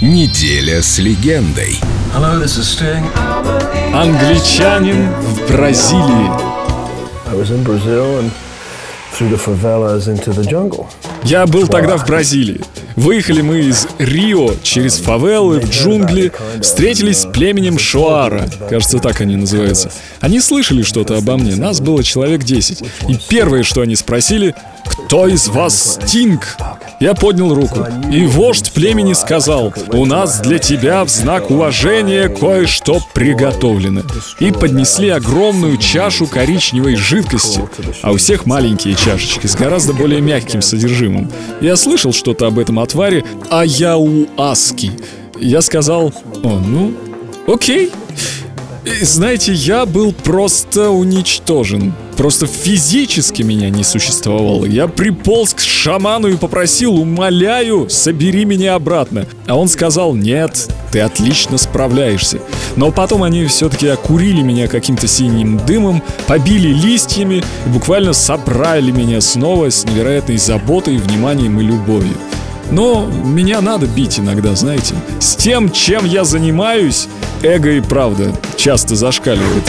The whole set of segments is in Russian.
Неделя с легендой. Hello, this is Sting. Англичанин в Бразилии. I was in Brazil and through the favelas into the jungle. Я был тогда в Бразилии. Выехали мы из Рио через фавелы в джунгли, встретились с племенем Шуара. Кажется, так они называются. Они слышали что-то обо мне, нас было человек 10. И первое, что они спросили, «Кто из вас Стинг?» Я поднял руку, и вождь племени сказал, «У нас для тебя в знак уважения кое-что приготовлено». И поднесли огромную чашу коричневой жидкости, а у всех маленькие чашечки с гораздо более мягким содержимым. Я слышал что-то об этом отваре Аяуаски. Я сказал, «О, ну, окей». И, знаете, я был просто уничтожен. Просто физически меня не существовало. Я приполз к шаману и попросил, умоляю, собери меня обратно. А он сказал, нет, ты отлично справляешься. Но потом они все-таки окурили меня каким-то синим дымом, побили листьями и буквально собрали меня снова с невероятной заботой, вниманием и любовью. Но меня надо бить иногда, знаете. С тем, чем я занимаюсь, эго и правда часто зашкаливает.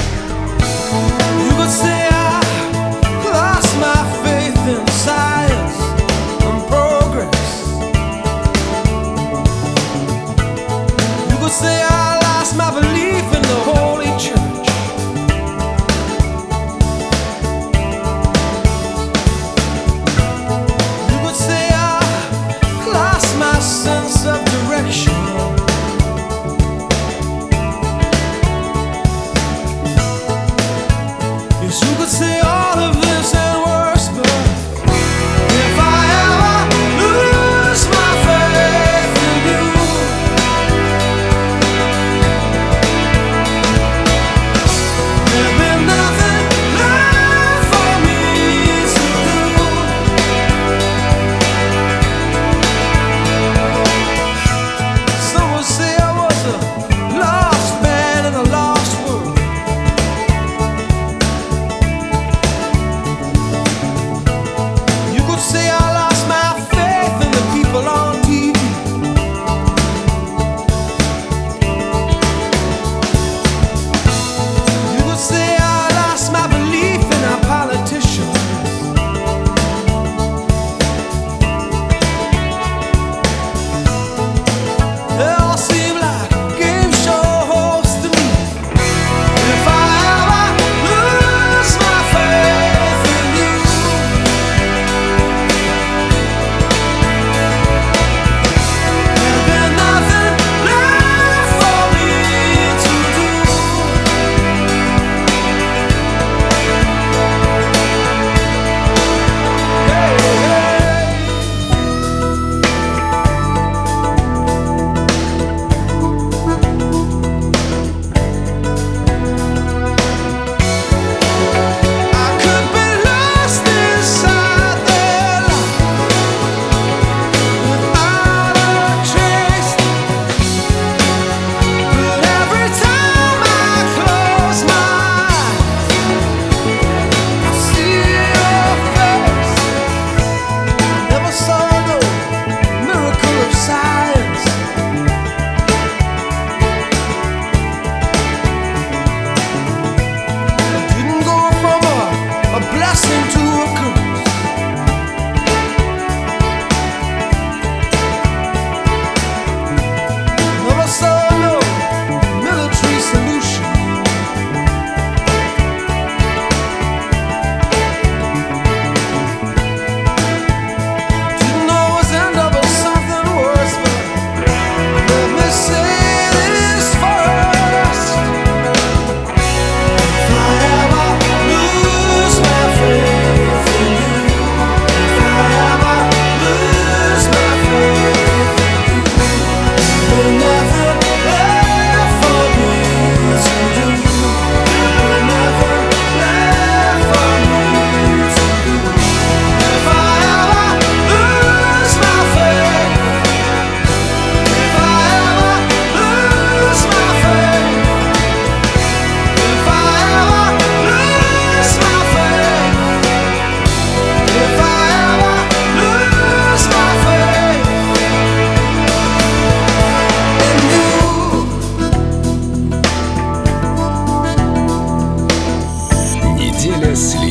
Легендой.